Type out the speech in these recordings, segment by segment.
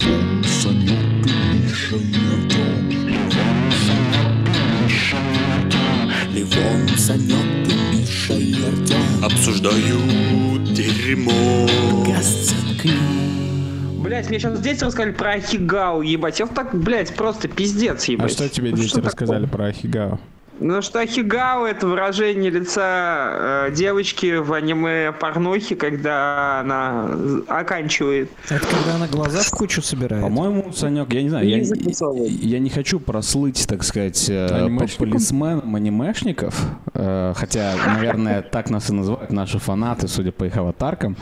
Левон, Санек и Миша и Артем. Левон, Санек и Миша и Артем. Левон, Санек и Миша и Артем. Обсуждают дерьмо. Блять, мне сейчас дети рассказали про Ахигау, ебать. Я так, блять, просто пиздец, А ебать. что тебе дети рассказали про Ахигао? Ну что Ахигау это выражение лица э, девочки в аниме порнухи, когда она оканчивает. Это когда она глаза в кучу собирает. По-моему, Санек, я не знаю, я, я не хочу прослыть, так сказать, э, полисменом анимешников, э, хотя, наверное, так нас и называют наши фанаты, судя по их аватаркам.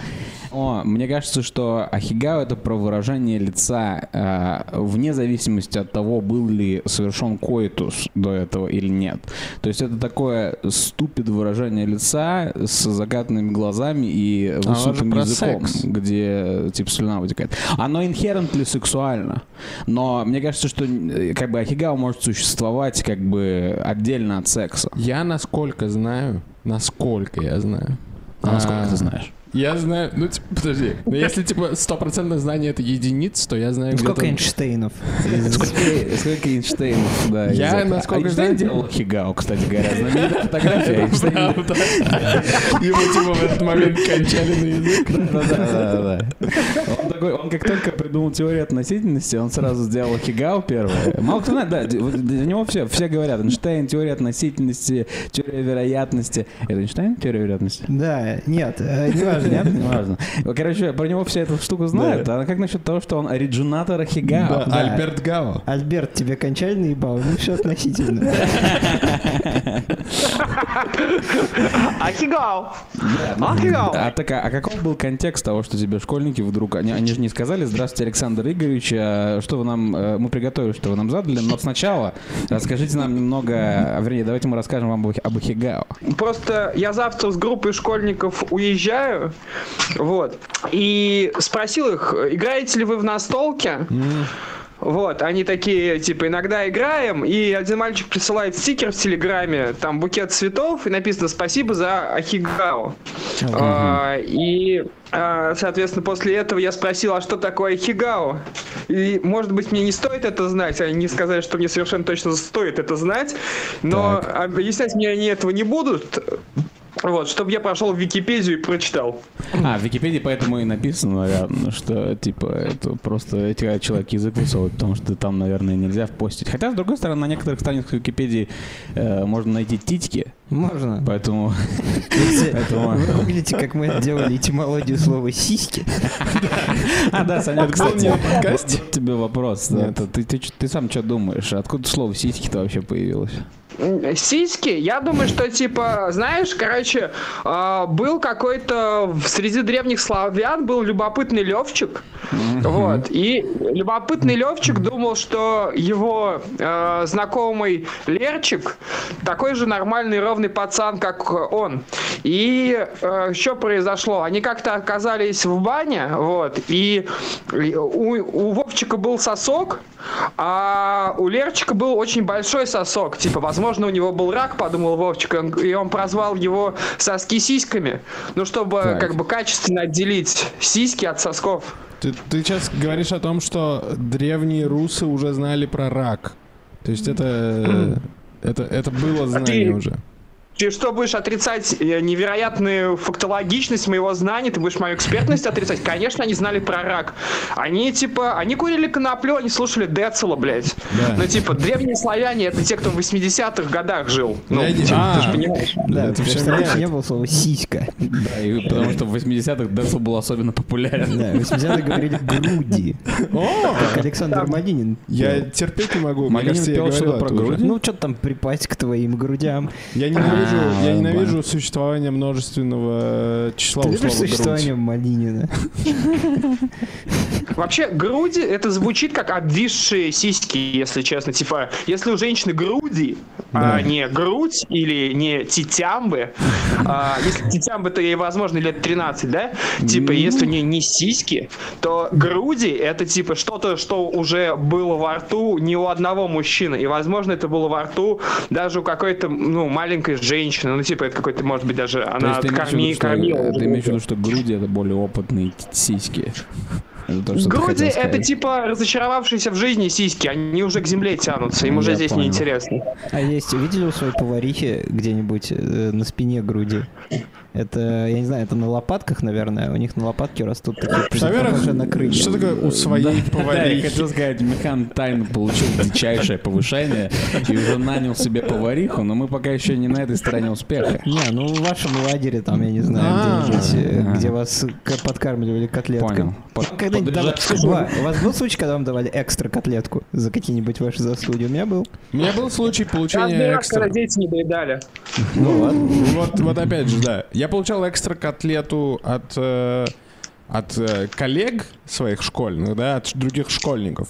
Но мне кажется, что Ахигао это про выражение лица э, вне зависимости от того, был ли совершен коитус до этого или нет. То есть это такое ступид выражение лица с закатными глазами и же высоким про языком, секс. где типа слюна вытекает. Оно inherently сексуально, но мне кажется, что э, как бы Ахигао может существовать как бы отдельно от секса. Я насколько знаю, насколько я знаю. А насколько А, ты знаешь? Я знаю, ну, типа, подожди. Ну, если, типа, стопроцентное знание это единиц, то я знаю Сколько где-то... Эйнштейнов? Сколько, Эйнштейнов, да. Я, насколько знаю- делал Хигао, кстати говоря. Знаменитая фотография Эйнштейна. Ему, типа, в этот момент кончали на язык. Да-да-да. Он, такой, он как только придумал теорию относительности, он сразу сделал Хигао первое. Мало кто знает, да, для него все, все говорят, Эйнштейн, теория относительности, теория вероятности. Это Эйнштейн, теория вероятности? Да, нет, э, неважно. Нет, не важно. Короче, про него вся эта штука знают. А как насчет того, что он оригинатор Хигао? Да, Альберт Гао. Альберт, тебе кончали наебал? Ну, все относительно. Ахигау! Ахигау! А так, а, а какой был контекст того, что тебе школьники вдруг, они, они же не сказали, здравствуйте, Александр Игоревич, а что вы нам, э, мы приготовили, что вы нам задали, но сначала расскажите нам немного, вернее, давайте мы расскажем вам об, об Ахигао. Просто я завтра с группой школьников уезжаю, вот, и спросил их, играете ли вы в настолке? Вот, они такие, типа, иногда играем, и один мальчик присылает стикер в Телеграме, там букет цветов, и написано «Спасибо за Ахигао». А, и, а, соответственно, после этого я спросил, а что такое Ахигао? И, может быть, мне не стоит это знать, они сказали, что мне совершенно точно стоит это знать, но объяснять мне они этого не будут, вот, чтобы я прошел в Википедию и прочитал. А, в Википедии поэтому и написано, наверное, что, типа, это просто эти человек язык высовывает, потому что там, наверное, нельзя постить. Хотя, с другой стороны, на некоторых страницах Википедии э, можно найти титьки, Можно. поэтому... Вы помните, как мы делали этимологию слова «сиськи»? А, да, Саня, кстати, тебе вопрос. ты сам что думаешь? Откуда слово сиськи-то вообще появилось? Сиськи, я думаю, что типа, знаешь, короче, а, был какой-то среди древних славян был любопытный Левчик, вот, и любопытный Левчик думал, что его э, знакомый Лерчик такой же нормальный ровный пацан, как он. И э, что произошло? Они как-то оказались в бане, вот, и и у, у Вовчика был сосок, а у Лерчика был очень большой сосок. Типа, возможно, у него был рак, подумал Вовчик, и он, и он прозвал его соски сиськами. Ну, чтобы Так. как бы качественно отделить сиськи от сосков. Ты, ты сейчас говоришь о том, что древние русы уже знали про рак. То есть это... Это, это было знание ты- уже. Ты что, будешь отрицать э, невероятную фактологичность моего знания? Ты будешь мою экспертность отрицать? Конечно, они знали про рак. Они, типа, они курили коноплю, они слушали Децела, блядь. Да. Ну, типа, древние славяне — это те, кто в 80-х годах жил. Ну, Я не- типа, А. ты же понимаешь. Да, Это что раньше не было слова «сиська». Да, и потому что в 80-х Децл был особенно популярен. Да, в 80-х говорили «груди». Как Александр Малинин. Я терпеть не могу. Малинин пел что-то про груди? Ну, что там припасть к твоим грудям? Я ненавижу, А, я ненавижу существование множественного числа Ты любишь существование Малинина? Вообще, груди, это звучит как обвисшие сиськи, если честно. Типа, если у женщины груди, а не грудь или не титямбы, а, если титямбы, то ей, возможно, лет 13, да? Типа, если у нее не сиськи, то груди это типа что-то, что уже было во рту не у одного мужчины. И, возможно, это было во рту даже у какой-то, ну, маленькой женщины. Ну, типа, это какой-то, может быть, даже она корми, кормила. ты имеешь в виду, что груди это более опытные сиськи. То, Груди это типа разочаровавшиеся в жизни сиськи, они уже к земле тянутся, им Я уже здесь понял. неинтересно. А есть, видели у своей поварихи где-нибудь э, на спине груди? Это, я не знаю, это на лопатках, наверное. У них на лопатке растут такие Во-первых, похожие на крылья. что такое у своей Да, я поварихи? хотел сказать, Михан тайно получил дичайшее повышение и уже нанял себе повариху, но мы пока еще не на этой стороне успеха. Не, ну в вашем лагере там, я не знаю, А, где-нибудь, э, где вас подкармливали котлеткой. Понял. По- Когда-нибудь давали- у вас был случай, когда вам давали экстра котлетку за какие-нибудь ваши заслуги? У меня был. У меня был случай Каждый получения раз, экстра. когда дети не доедали. Ну ладно. Вот, вот опять же, да. Я получал экстра котлету от, э, от э, коллег своих школьных, да, от других школьников.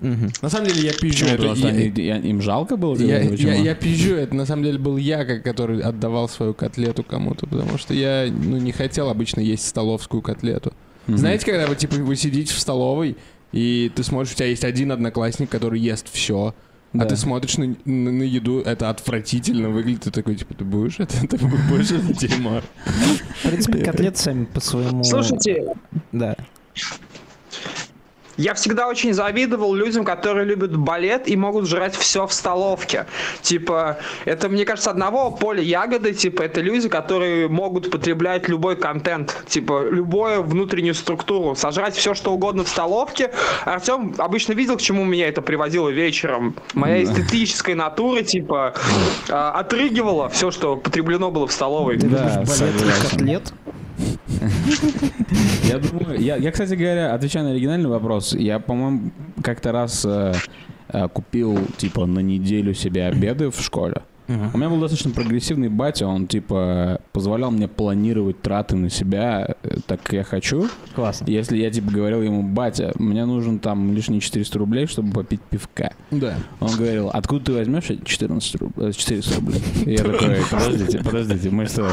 Мгм. На самом деле я пизжу. Почему? это я- они- я- им жалко было? Я, я, я пизжу, это на самом деле был я, который отдавал свою котлету кому-то, потому что я ну, не хотел обычно есть столовскую котлету. Мгм. Знаете, когда вы типа вы сидите в столовой, и ты смотришь, у тебя есть один одноклассник, который ест все, а Да. ты смотришь на, на- на еду, это отвратительно выглядит, ты такой, типа, ты будешь это? Ты будешь это дерьмо? В принципе, котлеты сами по своему... Слушайте, Да. Я всегда очень завидовал людям, которые любят балет и могут жрать все в столовке. Типа, это, мне кажется, одного поля ягоды, типа, это люди, которые могут потреблять любой контент, типа, любую внутреннюю структуру, сожрать все, что угодно в столовке. Артем обычно видел, к чему меня это приводило вечером. Моя эстетическая натура, типа, а, отрыгивала все, что потреблено было в столовой. Да, балет и котлет? Я думаю, я, я, кстати говоря, отвечая на оригинальный вопрос, я, по-моему, как-то раз э, э, купил, типа, на неделю себе обеды в школе. У меня был достаточно прогрессивный батя, он, типа, позволял мне планировать траты на себя э, так, как я хочу. Классно. Если я, типа, говорил ему, батя, мне нужен там лишние 400 рублей, чтобы попить пивка. Да. Он говорил, откуда ты возьмешь эти 14 руб- э, 400 рублей? И я такой, подождите, подождите, мы что,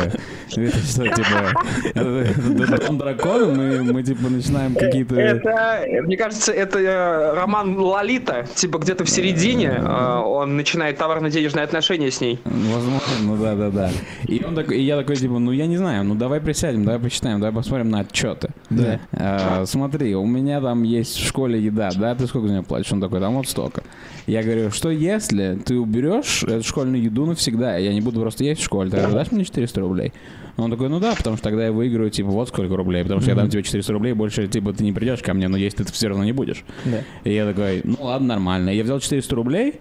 это что, типа, дом дракона, мы, мы, типа, начинаем какие-то... Это, мне кажется, это э, роман Лолита, типа где-то в середине э, он начинает товарно-денежные отношения с ней. Возможно, ну да, да, да. И он такой, и я такой, типа, ну я не знаю, ну давай присядем, давай посчитаем, давай посмотрим на отчеты. Да. Э, смотри, у меня там есть в школе еда, да, ты сколько за нее платишь? Он такой, там вот столько. Я говорю, что если ты уберешь эту школьную еду навсегда, я не буду просто есть в школе, тогда дашь мне 400 рублей? Он такой, ну да, потому что тогда я выиграю, типа, вот сколько рублей, потому что я дам тебе 400 рублей, больше, типа, ты не придешь ко мне, но есть ты все равно не будешь. Да. И я такой, ну ладно, нормально. И я взял 400 рублей,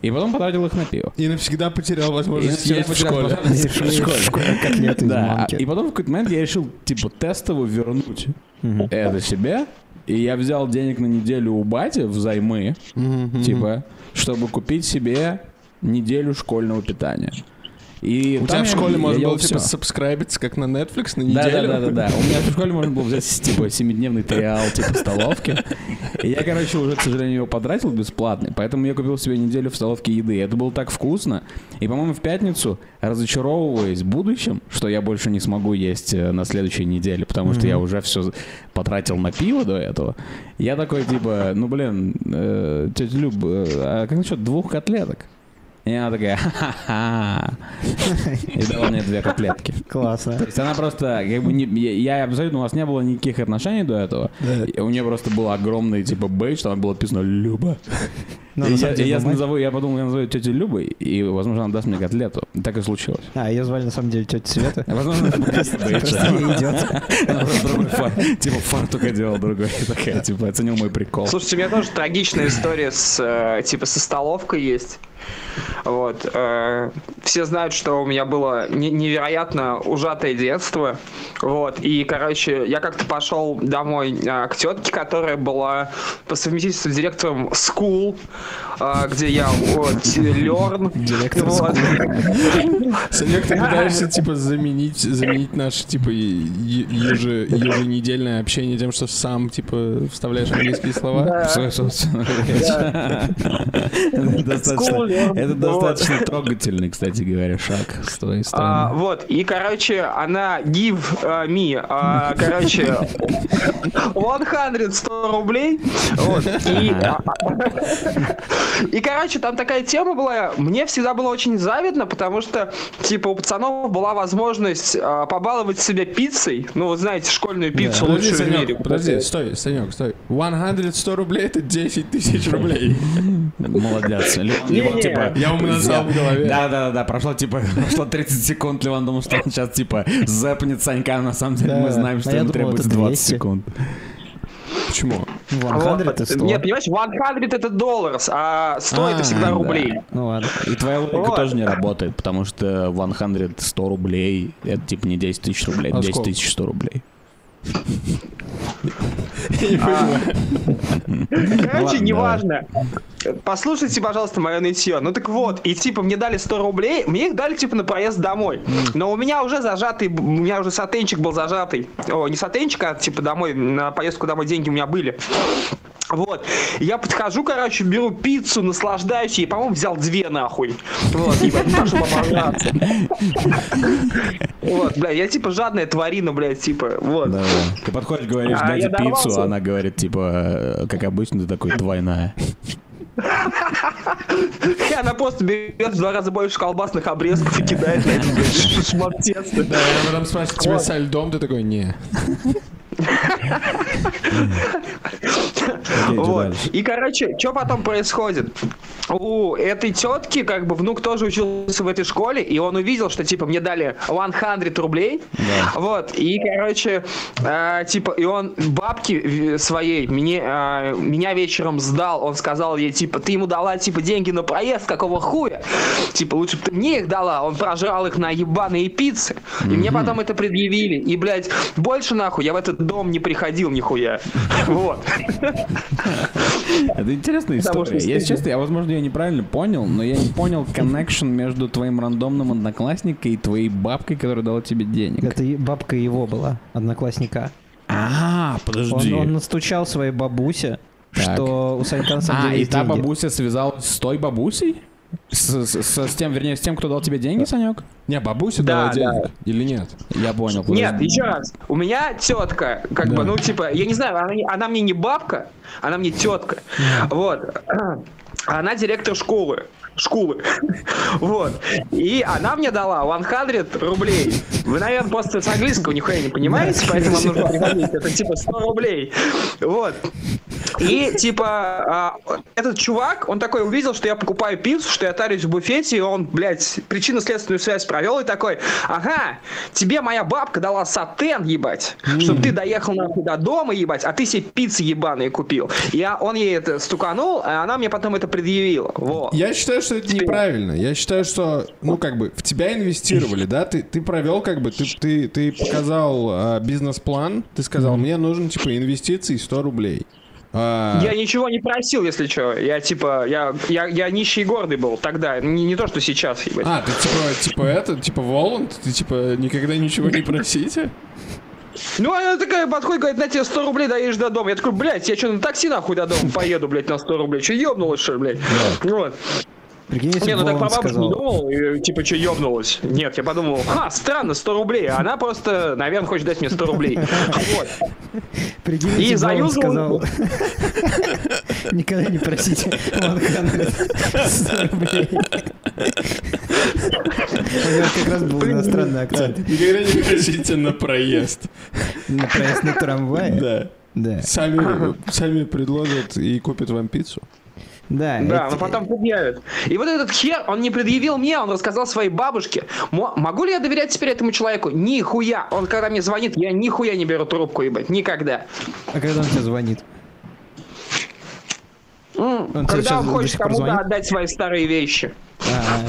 и потом потратил их на пиво. И навсегда потерял И возможность есть в школе. в школе. котлеты Да, и потом в какой-то момент я решил, типа, тестово вернуть это себе. И я взял денег на неделю у бати взаймы, типа, чтобы купить себе неделю школьного питания. И У тебя в школе можно было типа сабскрайбиться, как на Netflix на Да, да, неделю. да, да, да. У меня в школе можно было взять типа семидневный триал, типа столовки. И я, короче, уже, к сожалению, его потратил бесплатный, поэтому я купил себе неделю в столовке еды. Это было так вкусно. И, по-моему, в пятницу, разочаровываясь в будущем, что я больше не смогу есть э, на следующей неделе, потому что я уже все потратил на пиво до этого, я такой, типа, ну, блин, э, тетя Люб, э, а как насчет двух котлеток? И она такая, ха-ха-ха. И дала мне две котлетки. Классно. То есть она просто, как бы, не, я, я абсолютно, у вас не было никаких отношений до этого. И у нее просто был огромный, типа, бейдж, там было написано «Люба». Ну, и я, я назову, я подумал, я назову тетю Любой, и, возможно, она даст мне котлету. Так и случилось. А, ее звали на самом деле тетя Света. Возможно, идет. Типа фартука делал другой. Такая, типа, оценил мой прикол. Слушайте, у меня тоже трагичная история с, э, типа, со столовкой есть. Вот. э, Все знают, что у меня было не- невероятно ужатое детство. Вот. И, короче, я как-то пошел домой э, к тетке, которая была по совместительству директором school, где я вот, learn. Директор Вот. Санек, ты пытаешься, типа, заменить, заменить наше, типа, еже- еженедельное общение тем, что сам, типа, вставляешь английские слова? Достаточно. Это достаточно трогательный, кстати говоря, шаг с твоей А, стороны. вот, и, короче, она give э, me, а, короче, 100 100 рублей. Вот, и, а, и, короче, там такая тема была, мне всегда было очень завидно, потому что, типа, у пацанов была возможность а, побаловать себя пиццей, ну, вы знаете, школьную пиццу Подожди, лучшую в Санек, мире. подожди, стой, Санек, стой. 100 100 рублей это 10 тысяч рублей. Молодец. Типа... Я умножал в голове. Да, да, да, прошло типа прошло 30 секунд, Леон думал, что он сейчас типа запнет Санька, на самом деле Да. мы знаем, А что думал, требуется это 20 200. секунд. Почему? Вот. 100 это 100. Нет, понимаешь, 100 это доллар, а 100 это А, всегда да. рублей. Ну ладно. И твоя логика Вот. тоже не работает, потому что 100 100 рублей, это типа не 10 тысяч рублей, это А 10 сколько? тысяч 100 рублей. Короче, Ладно, неважно. Послушайте, пожалуйста, мое нытье. Ну так вот, и типа мне дали 100 рублей, мне их дали типа на проезд домой. Но у меня уже зажатый, у меня уже сатенчик был зажатый. О, не сатенчик, а типа домой, на поездку домой деньги у меня были. Вот. И Я подхожу, короче, беру пиццу, наслаждаюсь, и, по-моему, взял две нахуй. Вот, и пошел обожраться. Вот, бля, я типа жадная тварина, блядь, типа, вот. Да, да. Ты подходишь, говоришь, А, дайте пиццу, а она говорит, типа, э, как обычно, ты такой, двойная. Она просто берет в два раза больше колбасных обрезков и кидает на это блядь, ш- шмат теста. Да, я потом спрашиваю, тебе со льдом? Ты такой, не. Вот. И, короче, что потом происходит? У этой тетки, как бы, внук тоже учился в этой школе, и он увидел, что, типа, мне дали 100 рублей. Вот. И, короче, э, типа, и он бабки своей мне, э, меня вечером сдал. Он сказал ей, типа, ты ему дала, типа, деньги на проезд, какого хуя? Типа, лучше бы ты мне их дала. Он прожрал их на ебаные пиццы. И мне потом это предъявили. И, блядь, больше нахуй я в этот дом не приходил нихуя. Вот. Это интересная история. Если честно, я, возможно, ее неправильно понял, но я не понял коннекшн между твоим рандомным одноклассником и твоей бабкой, которая дала тебе денег. Это бабка его была, одноклассника. А, Он, подожди. он настучал своей бабусе, Так. что у Санька на самом А, деле и есть та деньги. бабуся связалась с той бабусей? С, с- с- с тем, вернее, с тем, кто дал тебе деньги, Санек? Не, бабуся Да, дала да. денег или нет? Я понял. Нет, подожди. еще раз. У меня тетка, как бы, ну, типа, я не знаю, она, она мне не бабка, она мне тетка. Вот. Она директор школы. Школы. Вот. И она мне дала 100 рублей. Вы, наверное, просто с английского нихуя не понимаете, поэтому вам нужно переводить. Это типа 100 рублей. Вот. И, типа, а, этот чувак, он такой увидел, что я покупаю пиццу, что я тарюсь в буфете, и он, блядь, причинно-следственную связь провел и такой, ага, тебе моя бабка дала сатен, ебать, чтобы ты доехал нахуй до дома, ебать, а ты себе пиццы ебаные купил. Я, он ей это стуканул, а она мне потом это предъявила. Во. Я считаю, что это неправильно. Я считаю, что, ну, как бы, в тебя инвестировали, да? Ты, ты провел, как бы, ты, ты, ты показал а, бизнес-план, ты сказал, мне нужен, типа, инвестиции 100 рублей. А, Я ничего не просил, если что. Я типа, я, я, я нищий и гордый был тогда. Не, не то, что сейчас, ебать. А, ты типа, типа это, типа Воланд, ты типа никогда ничего не просите? Ну, она такая подходит, говорит, на тебе 100 рублей доедешь до дома. Я такой, блядь, я что, на такси нахуй до дома поеду, блядь, на 100 рублей? Че, ёбнулась, что ли, блядь? Вот. Прикинь, если Не, ну так по бабушке не сказал. думал, и, типа, что, ёбнулась? Нет, я подумал, ха, странно, 100 рублей. А она просто, наверное, хочет дать мне 100 рублей. Вот. Прикинь, И заюзал- сказал. Никогда не просите 100 рублей. У него как раз был иностранный акцент. Никогда не просите на проезд. На проезд на трамвае. Да. Да. Сами, сами предложат и купят вам пиццу. Да, Да, это- но потом предъявят. И вот этот хер, он не предъявил мне, он рассказал своей бабушке. Мо- могу ли я доверять теперь этому человеку? Нихуя. Он когда мне звонит, я нихуя не беру трубку, ебать. Никогда. А когда он тебе звонит? Тебе когда он хочет кому-то отдать свои старые вещи. А.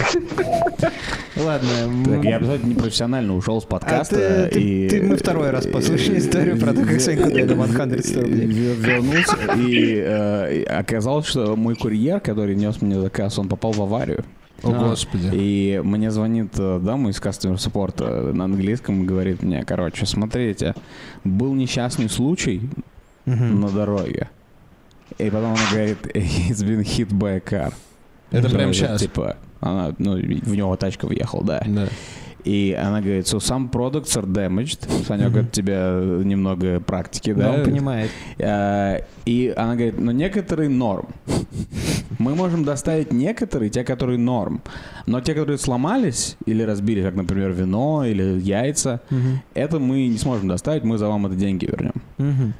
Ладно. Так, я абсолютно непрофессионально ушел с а подкаста. ты- ты- и... ты- мы второй раз послушали историю про то, как Саньку дали 100 рублей. Вер- Вернулся, и э, оказалось, что мой курьер, который нес мне заказ, он попал в аварию. О, А. господи. И мне звонит э, дама из customer support э, на английском и говорит мне, короче, смотрите, был несчастный случай на дороге. И потом она говорит, he's been hit by a car. Это прям сейчас. Типа, она, ну, в него тачка въехала, да. Да. И она говорит, so some products are damaged. Санек, от тебя немного практики, Да, да? он понимает. А, И она говорит, но некоторые норм. Мы можем доставить некоторые, те, которые норм. Но те, которые сломались или разбили, как, например, вино или яйца, это мы не сможем доставить, мы за вам это деньги вернем. Мгм.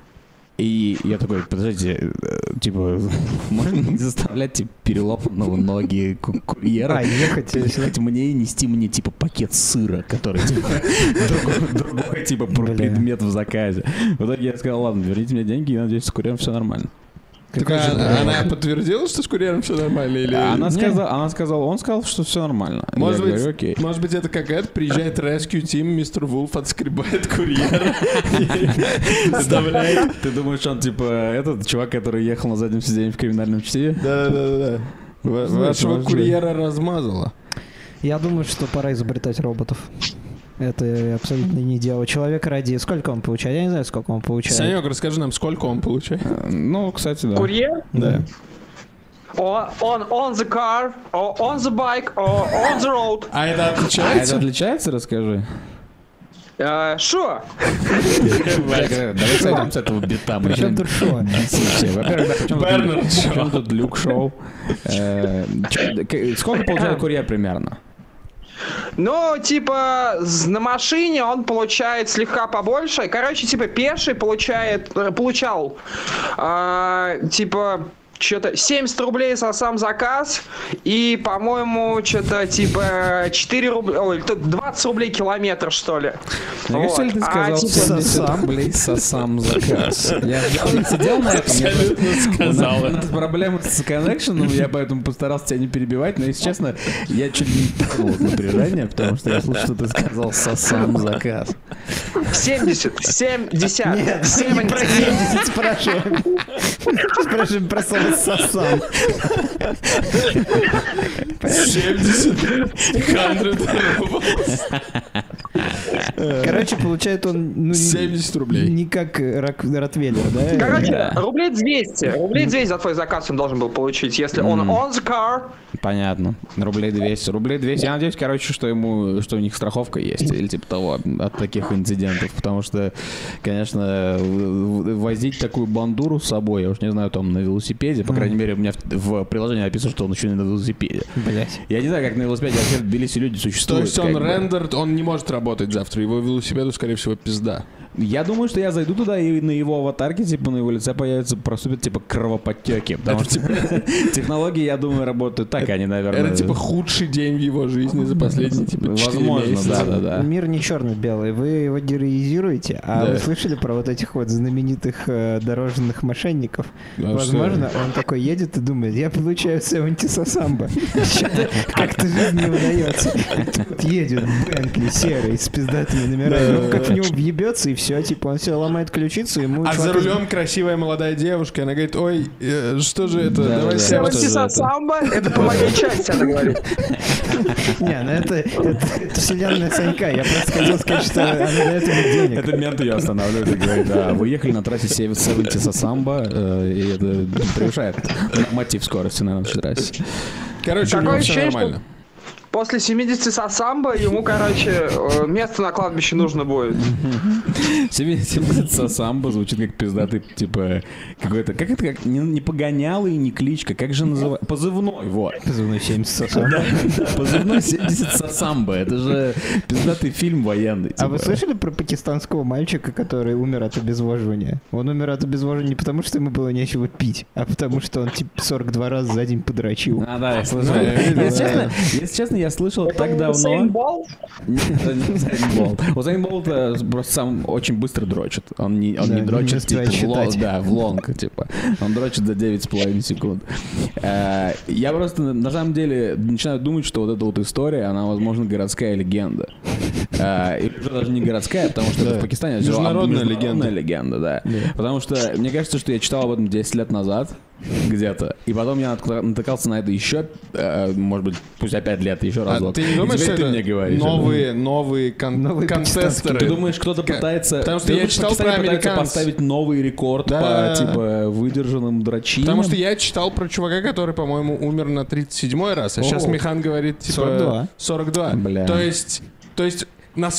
И я такой, подождите, э, типа, можно не заставлять типа, переломанного ноги ку- курьера А, ехать. ехать мне и нести мне, типа, пакет сыра, который, типа, другой, типа, предмет в заказе. В итоге я сказал, ладно, верните мне деньги, и надеюсь, с курьером все нормально. Так, а- бред. она подтвердила, что с курьером все нормально? Или... Она сказала, она сказала, он сказал, что все нормально. Может я быть, говорю, окей. может быть, это какая-то приезжает rescue team, мистер Вулф отскребает курьера. Представляете? Ты думаешь, он, типа, этот чувак, который ехал на заднем сиденье в криминальном чтиве? Да-да-да. Вашего курьера размазало. Я думаю, что пора изобретать роботов. Это абсолютно не дело. Человек ради... Сколько он получает? Я не знаю, сколько он получает. Санек, расскажи нам, сколько он получает? Э, Ну, кстати, да. Курьер? Да. On, on, on the car, or on the bike, or on the road. А это А это отличается? отличается, расскажи? Э, Sure. Давай сойдем с этого бита. Причем начнем тут шо? Во-первых, причем тут- люк шоу. Э, Сколько получает курьер примерно? Ну, типа, на машине он получает слегка побольше. Короче, типа, пеший получает, э, получал, а, типа, что-то 70 рублей за сам заказ и, по-моему, что-то типа 4 рубля, ой, то 20 рублей километр, что ли. Мне Вот. ты А, сказал типа, 70 рублей со сам заказ? Я сидел на этом. сказал У нас проблемы с коннекшеном, я поэтому постарался тебя не перебивать, но, если честно, я чуть не от напряжения, потому что я слышал, что ты сказал со сам заказ. 70, 70, Нет, не 70. про 70 спрашиваем. Спрашиваем про слово «сосам». 70 Короче, получает он ну, не- 70 рублей. не как рак- Ротвейлер, да? Короче, рублей 200. Рублей 200 за твой заказ он должен был получить, если он on the car. Понятно. Рублей 200. Рублей 200. Я надеюсь, короче, что ему, что у них страховка есть или типа того от таких инцидентов, потому что, конечно, возить такую бандуру с собой, я уж не знаю, там на велосипеде, по крайней мере, у меня в, в приложении написано, что он еще не на велосипеде. Блять. Я не знаю, как на велосипеде вообще в Тбилиси люди То существуют. есть он бы. рендерд, он не может работать завтра. Его велосипеду, скорее всего, пизда. Я думаю, что я зайду туда, и на его аватарке, типа, на его лице появятся, проступят, типа, кровоподтеки. Потому что технологии, я думаю, работают так, они, наверное... Это типа худший день в его жизни за последние типа 4 Возможно, месяца. да, да, да. Мир не черно-белый, вы его героизируете, а вы слышали про вот этих вот знаменитых э, дорожных мошенников? Возможно, он такой едет и думает, я получаю 70 сосамба. Что-то Как-то жизнь не удается. Тут едет Бентли серый с пиздатыми номерами. Он как в него въебется, и все, типа, он все ломает ключицу, ему А за рулем красивая молодая девушка, она говорит, ой, э, что же это, Да, давай да, сядем». что же Севастиса это? самбо, это по моей части, она говорит. Не, ну это, это, это вселенная Санька. Я просто хотел сказать, что она для этого денег. Этот мент ее останавливает и говорит, да, вы ехали на трассе 70 Сасамба, э, и это превышает норматив скорости на нашей трассе. Короче, у Такое него все ощущение, что- нормально. После 70 сосамбо ему, короче, э, место на кладбище нужно будет. 70 Сасамба звучит как пиздатый, типа, какой-то, как это, как, не, не погонялый, не кличка, как же называется? Позывной, вот. Позывной 70 сосамба. Позывной 70 Сасамба, это же пиздатый фильм военный. А вы типа. слышали про пакистанского мальчика, который умер от обезвоживания? Он умер от обезвоживания не потому, что ему было нечего пить, а потому, что он типа 42 раза за день подрочил. А, да, я слышал. Ну, честно, если честно, я слышал так Усейн давно. Это не Усейн Болт. Просто сам очень быстро дрочит. Он не, он Да, не не дрочит типа, успевает в лон- считать. да, в лонг, типа. Он дрочит за 9,5 секунд. Э, Я просто на самом деле начинаю думать, что вот эта вот история, она, возможно, городская легенда. А, И уже даже не городская, потому что это в Пакистане. Международная международная легенда, да. Потому что мне кажется, что я читал об этом 10 лет назад где-то. И потом я натыкался на это еще, э, может быть, спустя 5 лет, еще А разок. ты не думаешь, что ты мне говоришь. новые, новые, кон- Новые? Ты думаешь, кто-то пытается... потому что я читал про американцев. поставить новый рекорд Да. по, типа, выдержанным дрочинам? Потому что я читал про чувака, который, по-моему, умер на 37-й раз, а сейчас. Михан говорит, типа... 42. 42. Бля. То есть... То есть... На,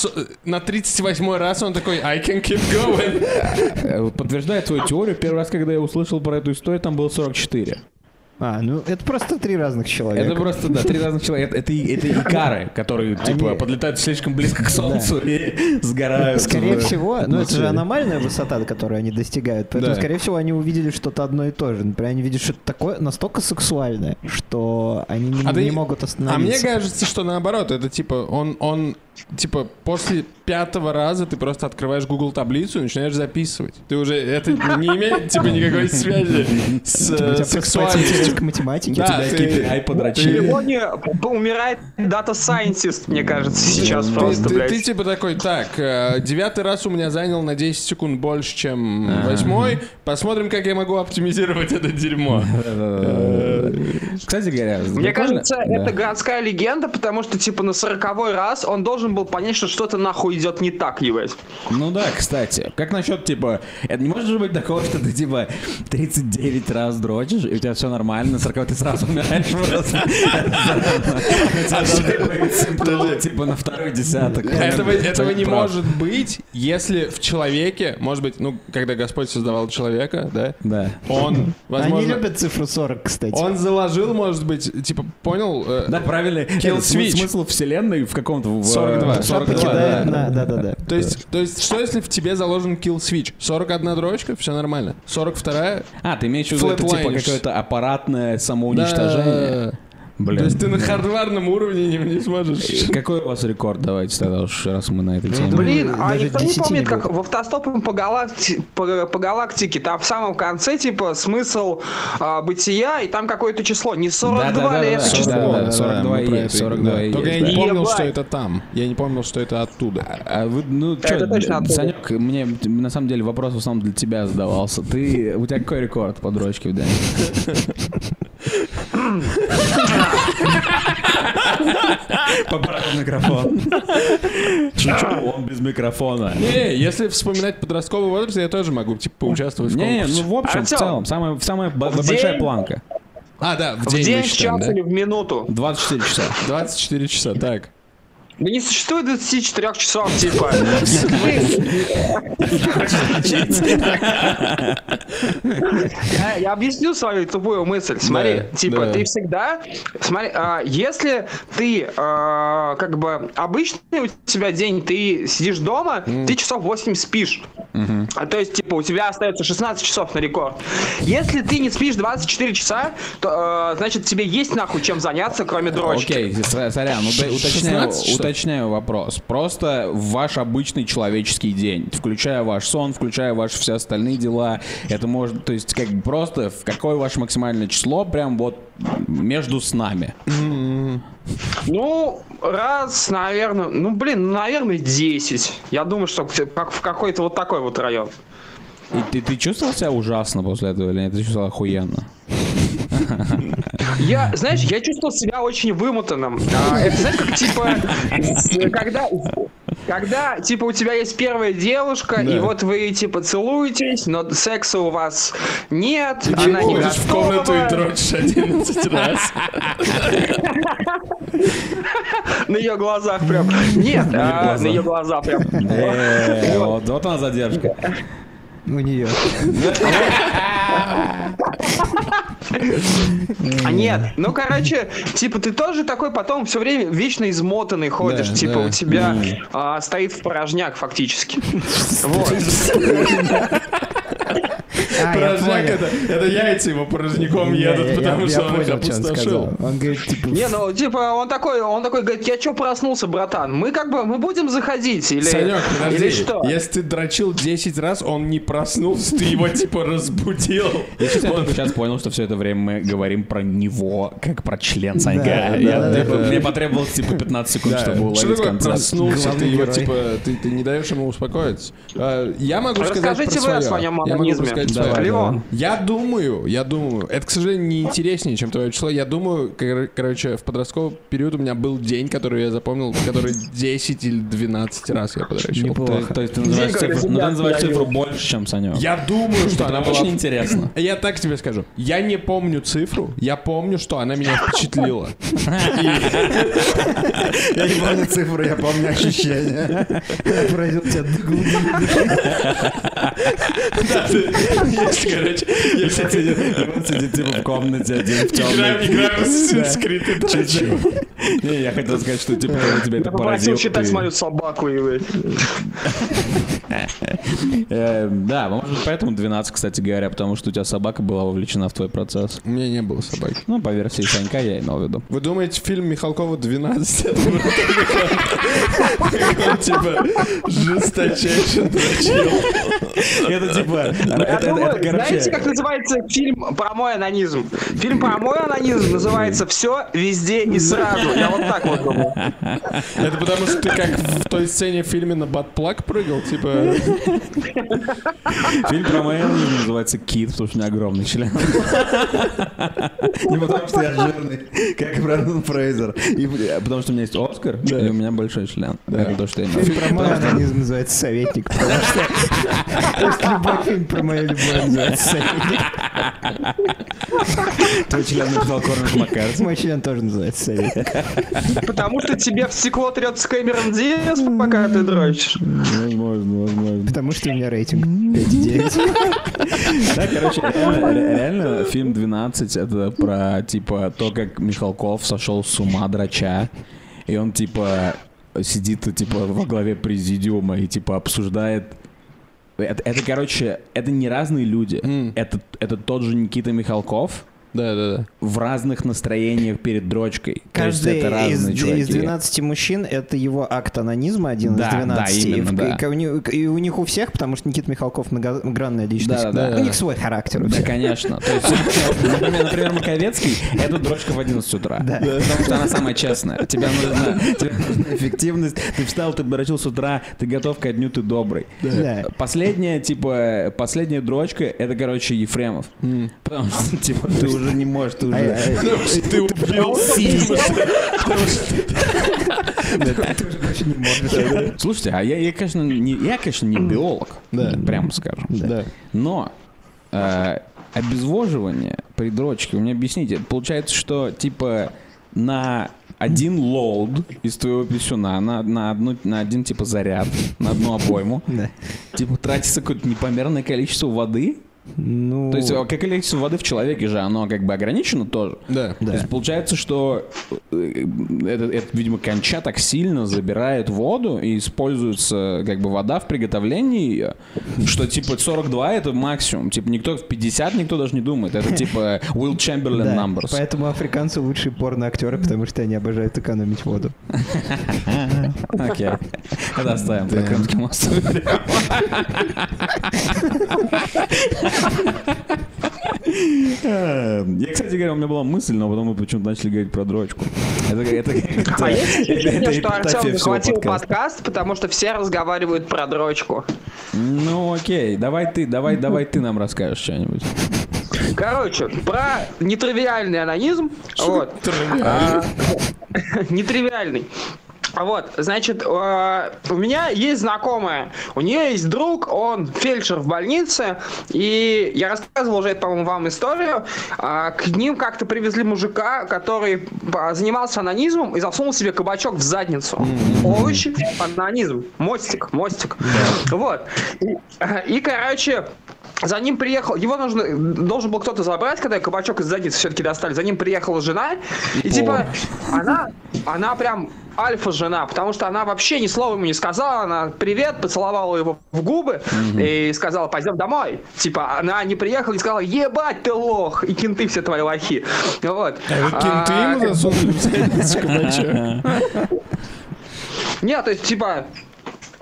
на 38-й раз он такой, I can keep going. Э, вот Подтверждает твою теорию, первый раз, когда я услышал про эту историю, там было 44. А, ну это просто три разных человека. Это просто, да, три разных человека. Это, это икары, которые, типа, Они- подлетают слишком близко к Солнцу и сгорают. Скорее в- всего, ну это же аномальная высота, до которой они достигают. Поэтому, Да. скорее всего, они увидели что-то одно и то же. Например, они видят что-то такое настолько сексуальное, что они не, А не ты- могут А мне остановиться. кажется, что наоборот, это типа, он, он, типа, после пятого раза ты просто открываешь Google таблицу и начинаешь записывать. Ты уже, это не имеет, типа, никакой связи с У тебя э, сексуальностью. к математике. Да, тебя ты- KPI подрочили. Лоне умирает дата сайентист, мне кажется, сейчас просто, ты- типа такой, так, э, девятый раз у меня занял на 10 секунд больше, чем восьмой. Посмотрим, как я могу оптимизировать это дерьмо. Кстати говоря, Мне кажется, это городская легенда, потому что, типа, на сороковой раз он должен был понять, что что-то нахуй идет не так, ебать. Ну да, кстати. Как насчет, типа, это не может же быть такого, что ты, типа, 39 раз дрочишь, и у тебя все нормально, на 40 ты сразу умираешь просто. Симптомы, типа, на второй десяток. Этого, не может быть, если в человеке, может быть, ну, когда Господь создавал человека, да, Да. он, Они возможно, любят цифру 40, кстати. он заложил, может быть, типа, понял? э, Да, правильно. Kill switch. Смысл вселенной в каком-то... в- 42. в 42, Покидает да. на... Да-да-да. То есть, то есть, что если в тебе заложен kill switch? 41 дрочка, все нормально. 42 А, ты имеешь в виду, это типа какое-то аппаратное самоуничтожение? Да. Блин. То есть ты на хардварном уровне не, не сможешь. Какой у вас рекорд? Давайте тогда уж, раз мы на этой теме. Блин, а никто не 10 не помнит, как в автостопом по, галакти- по, по галактике, там в самом конце, типа, смысл а, бытия, и там какое-то число. Не 42 Да-да-да-да, ли это да, число? да, да. мы 42 и про есть, это- 42 да. и Только я не да. помнил, что это там. Я не помнил, что это оттуда. А вы, ну, Это чё, точно оттуда. Санек, мне на самом деле вопрос в основном для тебя задавался. Ты, у тебя какой рекорд по дрочке в день? Поправь микрофон. Чуть-чуть, он без микрофона. Не, если вспоминать подростковый возраст, я тоже могу, типа, поучаствовать в Не, конкурсе. ну в общем, в Артём, целом, самая, самая в большая день- планка. А, да, в В день, день, мы в считаем, час да? или в минуту? 24 часа. 24 часа, так. Да не существует 24 часов, типа. Я, я объясню свою тупую мысль. Смотри, Да, типа, да. ты всегда... Смотри, а, если ты а, как бы обычный у тебя день, ты сидишь дома, ты часов 8 спишь. А, то есть, типа, у тебя остается 16 часов на рекорд. Если ты не спишь 24 часа, то, э, значит, тебе есть нахуй чем заняться, кроме дрочки. Окей, сорян, уточняю, 16 часов? Уточняю вопрос. Просто ваш обычный человеческий день, включая ваш сон, включая ваши все остальные дела, это может, то есть как бы просто в какое ваше максимальное число, прям вот между с нами. Ну, раз, наверное, ну, блин, ну, наверное, 10. Я думаю, что как в какой-то вот такой вот район. И ты, ты чувствовал себя ужасно после этого или нет? Ты чувствовал охуенно? Я, знаешь, я чувствовал себя очень вымотанным. А, это, знаешь, как, типа, когда, когда, типа, у тебя есть первая девушка, и вот вы, типа, целуетесь, но секса у вас нет, она не Ходишь в комнату и готова. дрочишь 11 раз. На ее глазах прям. Нет, а, глазах. на ее глаза прям. Э, Вот вот она задержка. У нее. А нет, ну короче, типа ты тоже такой потом все время вечно измотанный ходишь, Да, типа да. у тебя а, стоит в порожняк фактически. Вот. А, Порожняк это, это яйца его порожняком едут, потому что он их опустошил. Он говорит, типа, Не, ну, типа, он такой, он такой говорит, я чё проснулся, братан? Мы как бы, мы будем заходить или, Санек, подожди, или что? если ты дрочил 10 раз, он не проснулся, ты его типа разбудил. Я сейчас понял, что все это время мы говорим про него, как про член Санька. Типа. Мне потребовалось типа 15 секунд, чтобы уловить концепт. проснулся, ты его типа, ты, не даешь ему успокоиться. А, Я могу сказать Расскажите про вы о свое. своем Я могу анонизме. Давай, Я думаю, я думаю, это, к сожалению, не интереснее, чем твое число. Я думаю, кор- короче, в подростковый период у меня был день, который я запомнил, который 10 или 12 раз я подрочил. Неплохо. То, есть ты называешь, цифру, ну, ты называешь цифру больше, чем Санек. Я думаю, что она была... очень интересно. Я так тебе скажу. Я не помню цифру, я помню, что она меня впечатлила. Я не помню цифру, я помню ощущения. Я поразил тебя до глубины души. Есть, короче, Он сидит типа в комнате один в Играем, темной. играем в Assassin's Creed и. Не, я хотел сказать, что типа тебя это я попросил поразило. считать ты- мою собаку и... Э, Да, может поэтому 12, кстати говоря, потому что у тебя собака была вовлечена в твой процесс. У меня не было собаки. Ну, по версии Санька я имел в виду. Вы думаете, фильм Михалкова 12 это было так, как он, типа жесточайше дрочил? Это типа... Я думаю, знаете, как называется фильм про мой анонизм? Фильм про мой анонизм называется «Все, везде и сразу». Я вот так вот думаю. Это потому что ты как в той сцене в фильме на батплак прыгал, типа... Фильм про моего называется «Кит», потому что у меня огромный член. Не потому что я жирный, как Брандон Фрейзер. И э, потому что у меня есть Оскар, и у меня большой член. Это то, что я имею. Фильм про мой анонизм называется «Советник», потому что... Любой фильм про мою любовь называется «Советник». Твой член написал Корнет Маккарти. Мой член тоже называется «Советник». Потому что тебе в стекло трется Кэмерон Диас, пока ты дрочишь. Возможно, возможно. Потому что у меня рейтинг 5,9. Да, короче, реально, ре- реально фильм «12» это про, типа, то, как Михалков сошел с ума драча, и он, типа, сидит, типа, во главе президиума и, типа, обсуждает это, это, короче, это не разные люди. М. Это, это тот же Никита Михалков Да, да, да. в разных настроениях перед дрочкой. То есть Каждый это разные из, чуваки. из 12 мужчин это его акт анонизма, один Да, из 12. да, именно, и, в- да. и, у них- и у них у всех, потому что Никита Михалков многогранная личность. Да, да, да. У них свой характер у Да, всех. конечно. То есть, например, например, Маковецкий — это дрочка в 11 утра. Да. Потому что она самая честная. Тебе нужна, тебе нужна эффективность. Ты встал, ты дрочил с утра, ты готов ко дню, ты добрый. Да. Последняя, типа, последняя дрочка — это, короче, Ефремов. Потому что, типа, ты уже не можешь, ты А, уже... а, Ты убил Ты уже больше не можешь. Слушайте, а я, я, конечно, не, я, конечно, не биолог, Да. прямо скажем. Но э, обезвоживание при дрочке, вы мне объясните, получается, что типа на один лоуд из твоего писюна, на, на, одну, на один типа заряд, на одну обойму, типа тратится какое-то непомерное количество воды. Ну, То есть а, как количество воды в человеке же, оно как бы ограничено тоже. Да. То есть получается, что э, это, это, видимо, конча так сильно забирает воду и используется как бы вода в приготовлении ее, что типа 42 это максимум. Типа никто в 50 никто даже не думает. Это типа Will Chamberlain да. numbers. Поэтому африканцы лучшие порно-актеры, потому что они обожают экономить воду. Окей. Это оставим про Крымский мост. Я, кстати говоря, у меня была мысль, но потом мы почему-то начали говорить про дрочку. Это, это, это, А есть ощущение, что Артем захватил подкаста. подкаст, потому что все разговаривают про дрочку. Ну окей, давай ты, давай, давай ты нам расскажешь что-нибудь. Короче, про нетривиальный анонизм. Вот. А, Нетривиальный. А Вот, значит, э, у меня есть знакомая, у нее есть друг, он фельдшер в больнице, и я рассказывал уже, по-моему, вам историю. А, К ним как-то привезли мужика, который занимался анонизмом и засунул себе кабачок в задницу. Овощи, анонизм, мостик, мостик. Вот. И, и, короче, за ним приехал, его нужно, должен был кто-то забрать, когда кабачок из задницы все-таки достали. За ним приехала жена, и типа она, она прям альфа-жена, потому что она вообще ни слова ему не сказала, она привет, поцеловала его в губы и сказала, пойдем домой. Типа, она не приехала и сказала, ебать ты лох, и кенты все твои лохи. Вот. А кенты А, ему засунули в задницу кабачок? Нет, то есть, типа,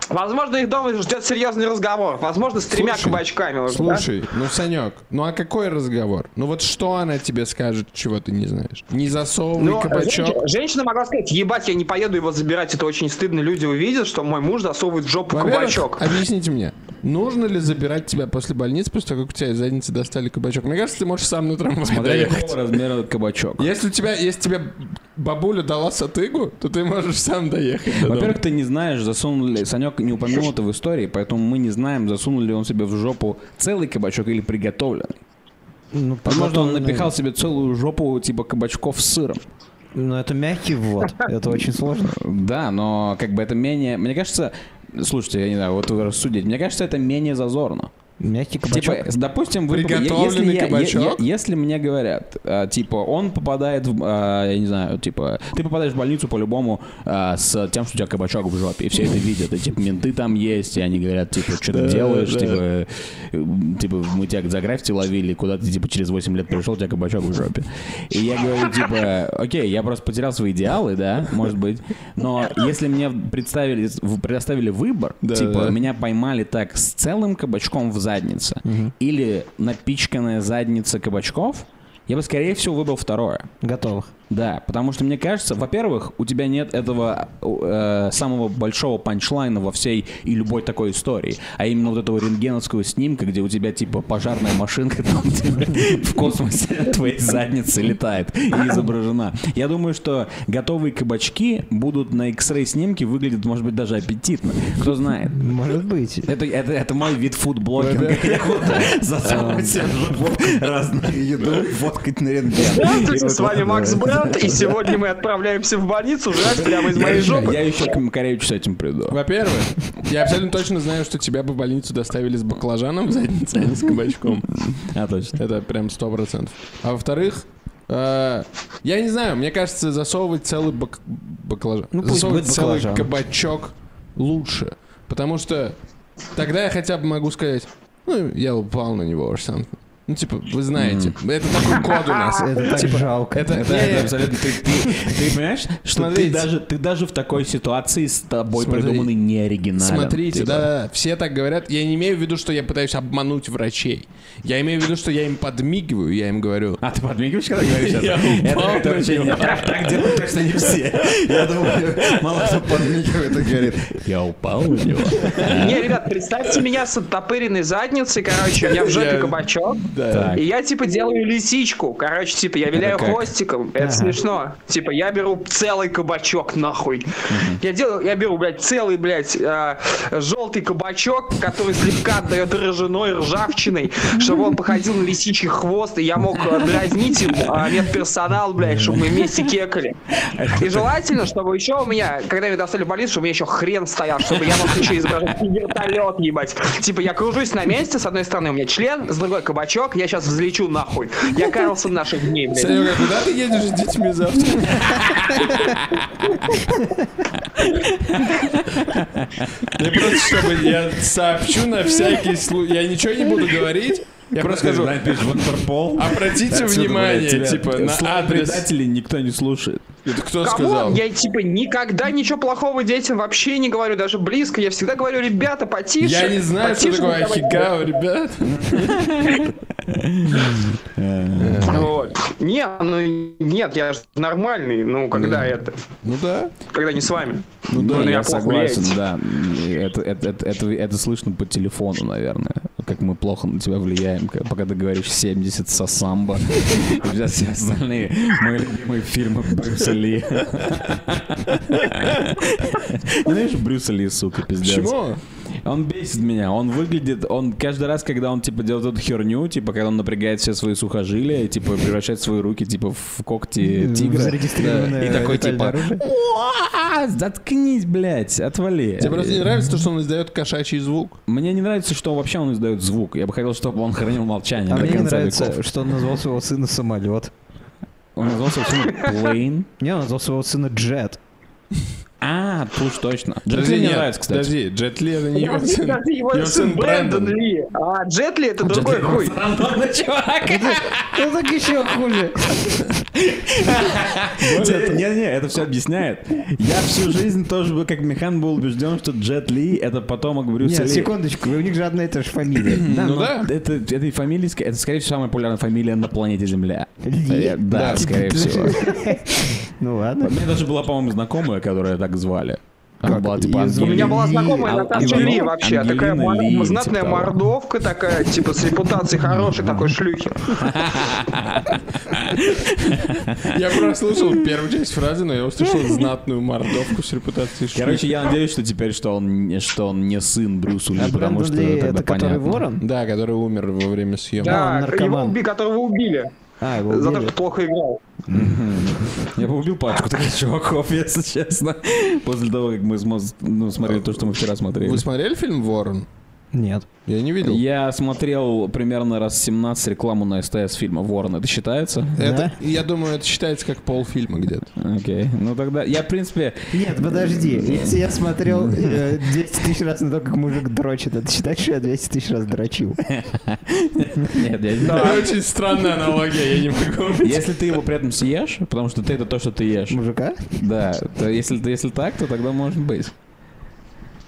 возможно, их дома ждет серьезный разговор. Возможно, с тремя Слушай, кабачками. уже, да? Слушай, ну, Санек, ну а какой разговор? Ну вот что она тебе скажет, чего ты не знаешь? Не засовывай Ну, кабачок. женщина, женщина могла сказать, ебать, я не поеду его забирать, это очень стыдно, люди увидят, что мой муж засовывает в жопу кабачок. объясните мне, нужно ли забирать тебя после больницы, после того, как у тебя из задницы достали кабачок? Мне кажется, ты можешь сам на трамвае Смотря доехать. какого размера этот кабачок. Если у тебя, если тебе бабуля дала сатыгу, то ты можешь сам доехать. Во-первых, ты не знаешь, засунул ли... Не упомянул это в истории, поэтому мы не знаем, засунул ли он себе в жопу целый кабачок или приготовленный. Ну, Возможно, он напихал себе целую жопу типа кабачков с сыром. Ну, это мягкий ввод. Это очень сложно. Да, но как бы это менее... Мне кажется... Слушайте, я не знаю, вот вы рассудите. Мне кажется, это менее зазорно. Мягкий кабачок. Типа, допустим, вы... Приготовленный если, я- кабачок? я- если мне говорят, а, типа, он попадает в... а, я не знаю, типа... Ты попадаешь в больницу по-любому а, с тем, что у тебя кабачок в жопе, и все это видят. И, типа, менты там есть, и они говорят, типа, что ты делаешь, типа... Типа, мы тебя за граффити ловили, куда ты, типа, через 8 лет пришел, у тебя кабачок в жопе. И я говорю, типа, окей, я просто потерял свои идеалы, да, может быть, но если мне представили, предоставили выбор, Да, типа, да. меня поймали так с целым кабачком в заднице или напичканная задница кабачков, я бы, скорее всего, выбрал второе. Готовых. Да, потому что мне кажется, во-первых, у тебя нет этого э, самого большого панчлайна во всей и любой такой истории, а именно вот этого рентгеновского снимка, где у тебя типа пожарная машинка там типа, в космосе от твоей задницы летает и изображена. Я думаю, что готовые кабачки будут на X-ray снимке выглядят, может быть, даже аппетитно. Кто знает. Может быть. Это, это, это мой вид фудблогинга. Я вот засовываю себе разную еду, фоткать на рентген. Здравствуйте, с вами. Макс Бренд, и сегодня мы отправляемся в больницу жрать прямо из моей жопы. Я еще к Макаревичу с этим приду. Во-первых, я абсолютно точно знаю, что тебя бы в больницу доставили с баклажаном в заднице, а не с кабачком. А, точно. Это прям сто процентов. А во-вторых, э, я не знаю, мне кажется, засовывать целый бак- баклажан, Ну, засовывать целый баклажан. кабачок лучше, потому что тогда я хотя бы могу сказать, ну, я упал на него or something. Ну, типа, вы знаете, это такой код у нас. Это так Типа, жалко. Это, Это, не, это не, абсолютно... Ты, ты- ты понимаешь, что ты даже, ты даже в такой ситуации с тобой Смотри. придуманный не оригинален. Смотрите, Типа, да, да, все так говорят. Я не имею в виду, что я пытаюсь обмануть врачей. Я имею в виду, что я им подмигиваю, я им говорю. А ты подмигиваешь, когда говоришь это? Я Это упал него. не так, так делают точно не все. Я думаю, мало кто подмигивает и говорит, я упал на него. Не, ребят, представьте меня с оттопыренной задницей, короче, у меня в жопе Я- кабачок, Так. и я, типа, делаю лисичку, короче, типа, я виляю как? хвостиком, это смешно, типа, я беру целый кабачок, нахуй, я делаю, я беру, блядь, целый, блядь, желтый кабачок, который слегка отдает ржаной, ржавчиной, чтобы он походил на лисичий хвост, и я мог э, дразнить им а, медперсонал, блядь, чтобы мы вместе кекали. И желательно, чтобы еще у меня, когда меня достали в больницу, чтобы у меня еще хрен стоял, чтобы я мог еще изображать вертолет, ебать. Типа я кружусь на месте, с одной стороны у меня член, с другой кабачок, я сейчас взлечу нахуй. Я Карлсон наших дней, блядь. Санёка, куда ты едешь с детьми завтра? Я просто, чтобы я сообщу на всякий случай. Я ничего не буду говорить. Я просто скажу, Напишешь в Интерпол. обратите внимание, типа, на адрес. предателей никто не слушает. Это кто Кому? сказал? Я типа никогда ничего плохого детям вообще не говорю, даже близко. Я всегда говорю, ребята, потише. Я не знаю, что такое давайте». ахигао, ребят. Вот. Не, ну нет, я же нормальный, ну когда это, Ну да. когда не с вами. Ну да, Ну, я согласен, да. Это, это, это, это, это слышно по телефону, наверное. Как мы плохо на тебя влияем, пока ты говоришь 70 сосамба. И все остальные мои любимые фильмы Брюса Ли. Знаешь, Брюса Ли, сука, пиздец. Почему? Он бесит меня. Он выглядит, он каждый раз, когда он типа делает эту херню, типа когда он напрягает все свои сухожилия, и, типа превращает свои руки типа в когти тигра. И такой типа, оружие. «Уа, заткнись, блядь, отвали. Тебе просто не нравится то, что он издает кошачий звук? Мне не нравится, что вообще он издает звук. Я бы хотел, чтобы он хранил молчание А мне не нравится, веков. что он назвал своего сына самолет. Он назвал свой сын Плейн. Не, он назвал своего сына Джет. А, пуш, точно. Джет Ли мне нравится, кстати. Подожди, Джет Ли это не его сын. подожди, его сын Брэндон. Ли. А Джет Ли это другой хуй. Рандомный чувак. Ну так еще хуже. Не-не, это все объясняет. Я всю жизнь тоже был, как Механ, был убежден, что Джет Ли это потомок Брюса Нет, Ли. секундочку, у них же одна и та же фамилия. Ну да. Это, этой фамилии, это, скорее всего, самая популярная фамилия на планете Земля. Ли? Э, Да, скорее всего. Ну ладно. Мне даже была, по-моему, знакомая, которая так звали. Типа Её У меня была знакомая Наташа Ли вообще. Такая мор- Ли, знатная типа того. мордовка такая, типа с репутацией хорошей такой шлюхи. Я прослушал первую часть фразы, но я услышал знатную мордовку с репутацией шлюхи. Короче, я надеюсь, что теперь, что он, не- что он не сын Брюсу Ли, А потому что Ли тогда это который понятно. ворон? Да, который умер во время съемок. Да, наркоман. его которого убили. А, его За то, убили. что плохо играл. Я бы убил пачку таких чуваков, если честно. После того, как мы ну, смотрели то, что мы вчера смотрели. Вы смотрели фильм «Ворон»? Нет. Я не видел. Я смотрел примерно раз 17 рекламу на СТС фильма «Ворон». Это считается? Это, я думаю, это считается как полфильма где-то. Окей. Ну тогда... Я, в принпе... Нет, подожди. Если я смотрел э, 200 тысяч раз на то, как мужик дрочит, это считать, что я 200 тысяч раз дрочил? Нет, я не Это очень странная аналогия, я не могу. Если ты его при этом съешь, потому что ты это то, что ты ешь, Мужика? да, то если так, то тогда может быть.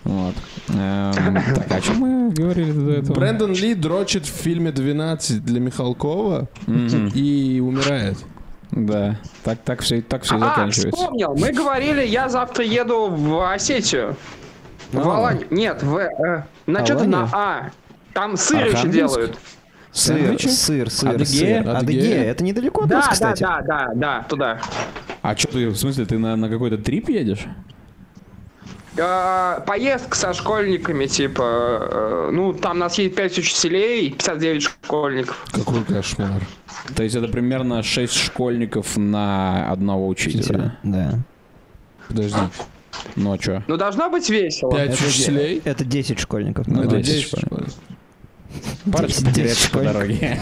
Вот. Эм, так, о чем мы говорили до этого? Брэндон Ли дрочит в фильме «12» для Михалкова и умирает. Да, так, так все, так все А, заканчивается. вспомнил. Мы говорили, я завтра еду в Осетию. В А. Аланию. Нет, в... э, на что-то на? А. Там сыр еще делают. Сыр, сыр, сыр, Адыгея? сыр. Адыгея? Адыгея. Это недалеко от Да, нас, да, кстати. да, да, да, туда. А что ты, в смысле, ты на, на какой-то трип едешь? Э, Поездка со школьниками, типа, э, ну, там у нас есть 5 учителей, 59 школьников. Какой кошмар. То есть это примерно 6 школьников на одного учителя. Да. Подожди. Ну а что? Ну, должно быть весело. Пять Это, учителей? это 10 школьников. Ну, это да. 10 10 школьников. Парочка 10 потеряется по дороге.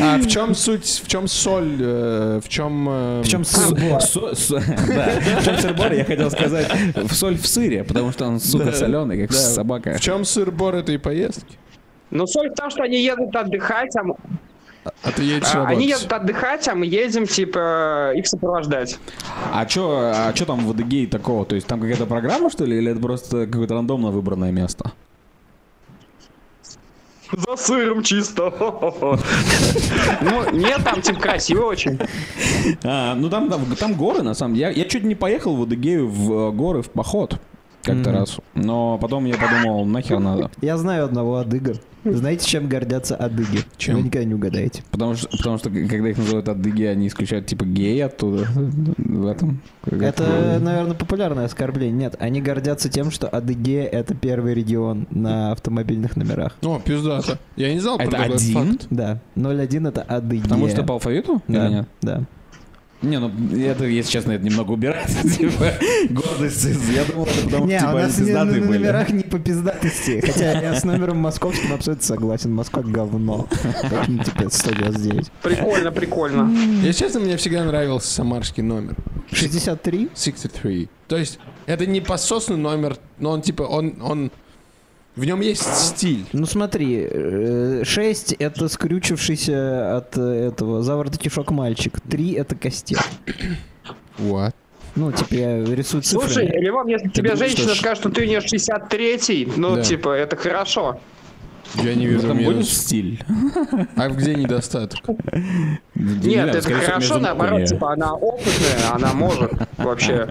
А в чем суть, в чем соль, э, в чем... э, В чем сыр-бор? В чем сыр-бор, я хотел сказать, в соль в сыре, потому что он, сука, соленый, как собака. В чем сыр-бор этой поездки? Ну, соль в том, что они едут отдыхать, а, А ты едешь а, они едут отдыхать, а мы едем, типа, их сопровождать. А что а чё там в Адыгее такого? То есть там какая-то программа, что ли, или это просто какое-то рандомно выбранное место? За сыром чисто. Ну, нет, там, типа, красиво очень. А, ну там, горы, на самом деле. Я, я чуть не поехал в Адыгею в э, горы в поход как-то раз. Но потом я подумал, нахер надо. Я знаю одного адыга. Знаете, чем гордятся адыги? Чем? Вы никогда не угадаете. Потому что, потому что когда их называют адыги, они исключают типа геи оттуда. В этом. Это, наверное, популярное оскорбление. Нет, они гордятся тем, что Адыгея — это первый регион на автомобильных номерах. О, пиздата. Я не знал про Это такой один? факт. Да, 01 — это Адыгея. Потому что по алфавиту? Или Да, нет? да. Не, ну это, если честно, это немного убирает. Типа, гордость. из- Я думал, это потому что у типа, нас они не- на были. номерах не по пиздатости. Хотя я с номером московским абсолютно согласен. Москва говно. Поэтому типа 199. Прикольно, прикольно. Если честно, мне всегда нравился самарский номер. 63? 63. То есть, это не пососный номер, но он типа, он, он... В нем есть стиль. Ну смотри, 6 это скрючившийся от э, этого заворотишок мальчик. 3 это костер. What? Ну, типа я рисую цифры. Слушай, Левон, если тебе думаешь, женщина что скажет, что ты у нее 63-й, ну, Да. типа, это хорошо. Я не вижу Там будет стиль. А где недостаток? Нет, это хорошо, наоборот, типа, она опытная, она может вообще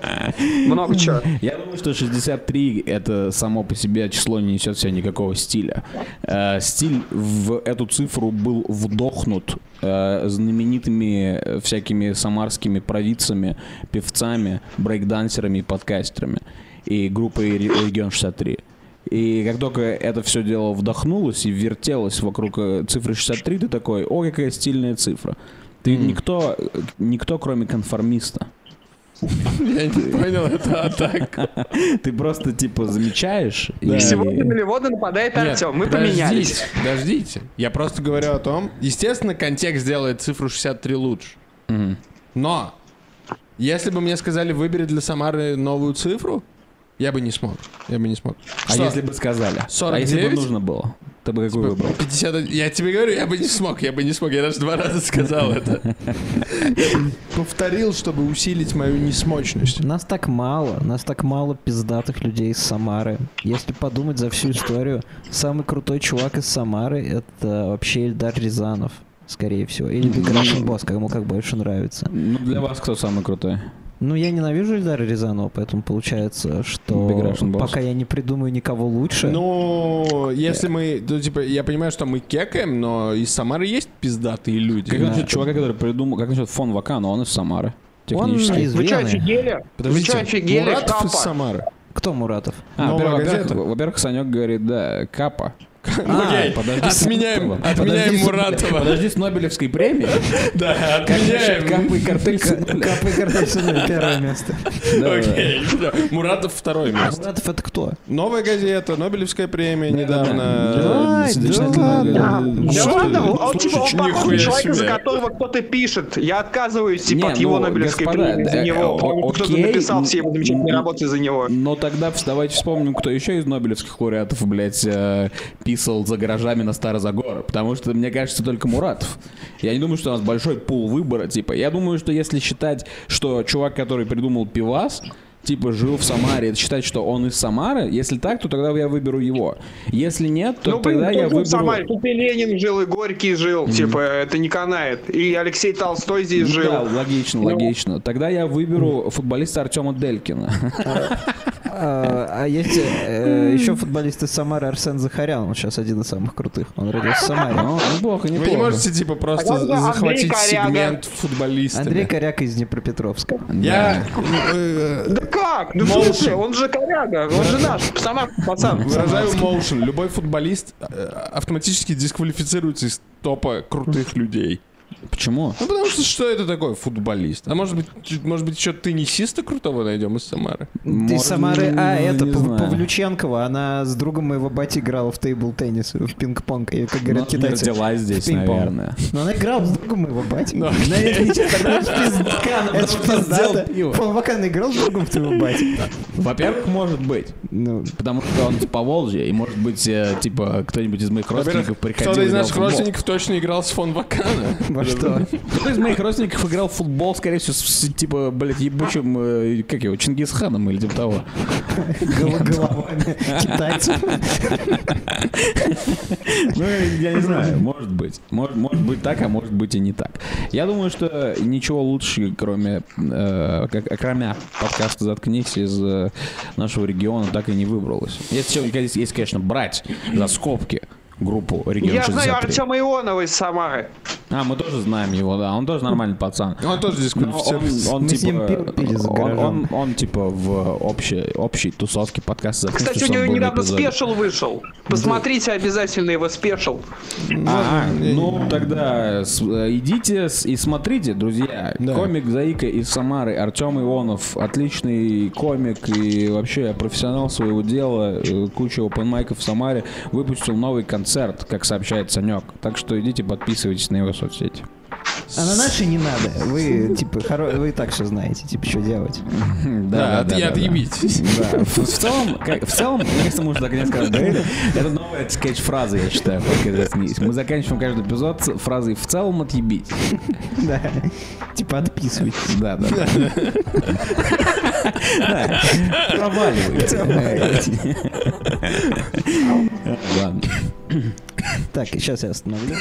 много чего. Я думаю, что 63 это само по себе число не несет в себе никакого стиля. Э, стиль в эту цифру был вдохнут э, знаменитыми всякими самарскими провидцами, певцами, брейкдансерами и подкастерами. и группой Ре- Регион 63. И как только это все дело вдохнулось и вертелось вокруг э, цифры 63, ты такой, о, какая стильная цифра. Ты никто, э, никто, кроме конформиста. Я не понял, это атака. Ты просто типа замечаешь. и- Сегодня на Левода нападает Артем. Мы поменялись. Подождите. Я просто говорю о том, естественно, контекст делает цифру 63 лучше. Но, если бы мне сказали, выбери для Самары новую цифру, я бы не смог. Я бы не смог. А Что? если бы сказали? А 49? если бы нужно было? Ты бы какую выбрал? 50... Я тебе говорю, я бы не смог, я бы не смог. Я даже два раза сказал это. Повторил, чтобы усилить мою несмочность. Нас так мало, нас так мало пиздатых людей из Самары. Если подумать за всю историю, самый крутой чувак из Самары это вообще Эльдар Рязанов, скорее всего. Или Russian Boss, кому как больше нравится. Ну, для вас кто самый крутой? Ну, я ненавижу Эльдара Рязанова, поэтому получается, что пока я не придумаю никого лучше... Ну, если мы, ну, типа, я понимаю, что мы кекаем, но из Самары есть пиздатые люди. Как Да. насчет чувака, который придумал, как насчет фон Вакана, он из Самары. Он Технически. из Вы что, Вены. офигели? Вы Подождите, что, офигели? Муратов из. Самары. Кто Муратов? А, во-первых, Санек говорит, да, капа. Окей, подожди, отменяем, отменяем Муратова. Подожди с Нобелевской премией. Да, отменяем. капы и картель сынули? Капа и картель сынули, первое место. Окей. Муратов второе место. Муратов это кто? Новая газета, Нобелевская премия недавно. Да да. Он типа он похож человека, за которого кто-то пишет. Я отказываюсь типа от его ну, Нобелевской господа, премии за э, него, кто-то окей, написал все его замечательные работы за него. Но тогда давайте вспомним, кто еще из нобелевских лауреатов, блядь, э, писал за гаражами на Старозагор. Потому что, мне кажется, только Муратов. Я не думаю, что у нас большой пул выбора, типа. Я думаю, что если считать, что чувак, который придумал пивас, типа, жил в Самаре, это считать, что он из Самары, если так, то тогда я выберу его. Если нет, то Ну, тогда я жил в выберу... Самаре? Тут и Ленин жил, и Горький жил. Типа, это не канает. И Алексей Толстой здесь Ну жил. Да, логично, Ну. логично. Тогда я выберу футболиста Артема Делькина. А а есть э, еще футболист из Самары Арсен Захарян, он сейчас один из самых крутых. Он родился в Самаре. Ну, неплохо, Вы не неплохо. можете, типа, просто А как захватить Коряга? сегмент футболиста. Андрей Коряк из Днепропетровска. Я э, Да как? Да в Молча. смысле? Он же коряга. Он же наш. Сама пацан. выражаю motion. Любой футболист э, автоматически дисквалифицируется из топа крутых людей. Почему? Ну, потому что что это такое футболист? А может быть, может быть, еще теннисиста крутого найдем из Самары? Ты Может, из Самары, а, ну, это не Пав-. Павлюченкова, она с другом моего бати играла в тейбл-теннис, в пинг-понг, и, как Ну, говорят не китайцы. родилась здесь, наверное. Но она играла с другом моего бати. Ну, Наверное, ничего, тогда это ж пизда- это ж потому что сделал пиздато. пиво. Пол Вакана играл с другом твоего бати. Во-первых, может быть. Ну, Потому что он с Поволжья, и может быть, э, типа, кто-нибудь из моих родственников приходил кто-то из наших родственников точно играл с фон Вакана. Что? Кто из моих родственников играл в футбол, скорее всего, с, типа, блядь, ебучим, э, как его, Чингисханом или типа того. Гол- Головами китайцев. Ну, я не знаю, может быть. Может, может быть так, а может быть и не так. Я думаю, что ничего лучше, кроме, э, как, кроме подкаста «Заткнись» из э, нашего региона, так и не выбралось. Если, если, конечно, брать за скобки группу «Регион Я знаю 63». Артема Ионова из Самары. А, мы тоже знаем его, да. Он тоже нормальный пацан. Он тоже Но дисквалифицируется. он, типа, он, гаражом. он, он, типа в общей, общей тусовке подкаста «Заткнись», Кстати, у него недавно special вышел. Посмотрите обязательно его special. А, ну тогда э, идите и смотрите, друзья. Комик Заика из Самары, Артем Ионов, отличный комик и вообще профессионал своего дела, э, куча опенмайков в Самаре, выпустил новый концерт, как сообщает Санек. Так что идите подписывайтесь на его соцсети. А на наши не надо. Вы, типа, хоро- вы и так все знаете, типа, что делать. Да, от- и отъебитесь. Да, в, в целом, как- в целом, так несколько раз говорили, это новая скетч-фраза, я считаю. Мы заканчиваем каждый эпизод с фразой «в целом отъебить». Да. Типа, отписывайтесь. Да, да. Да. Проваливайте. Ладно. Так, сейчас я остановлю.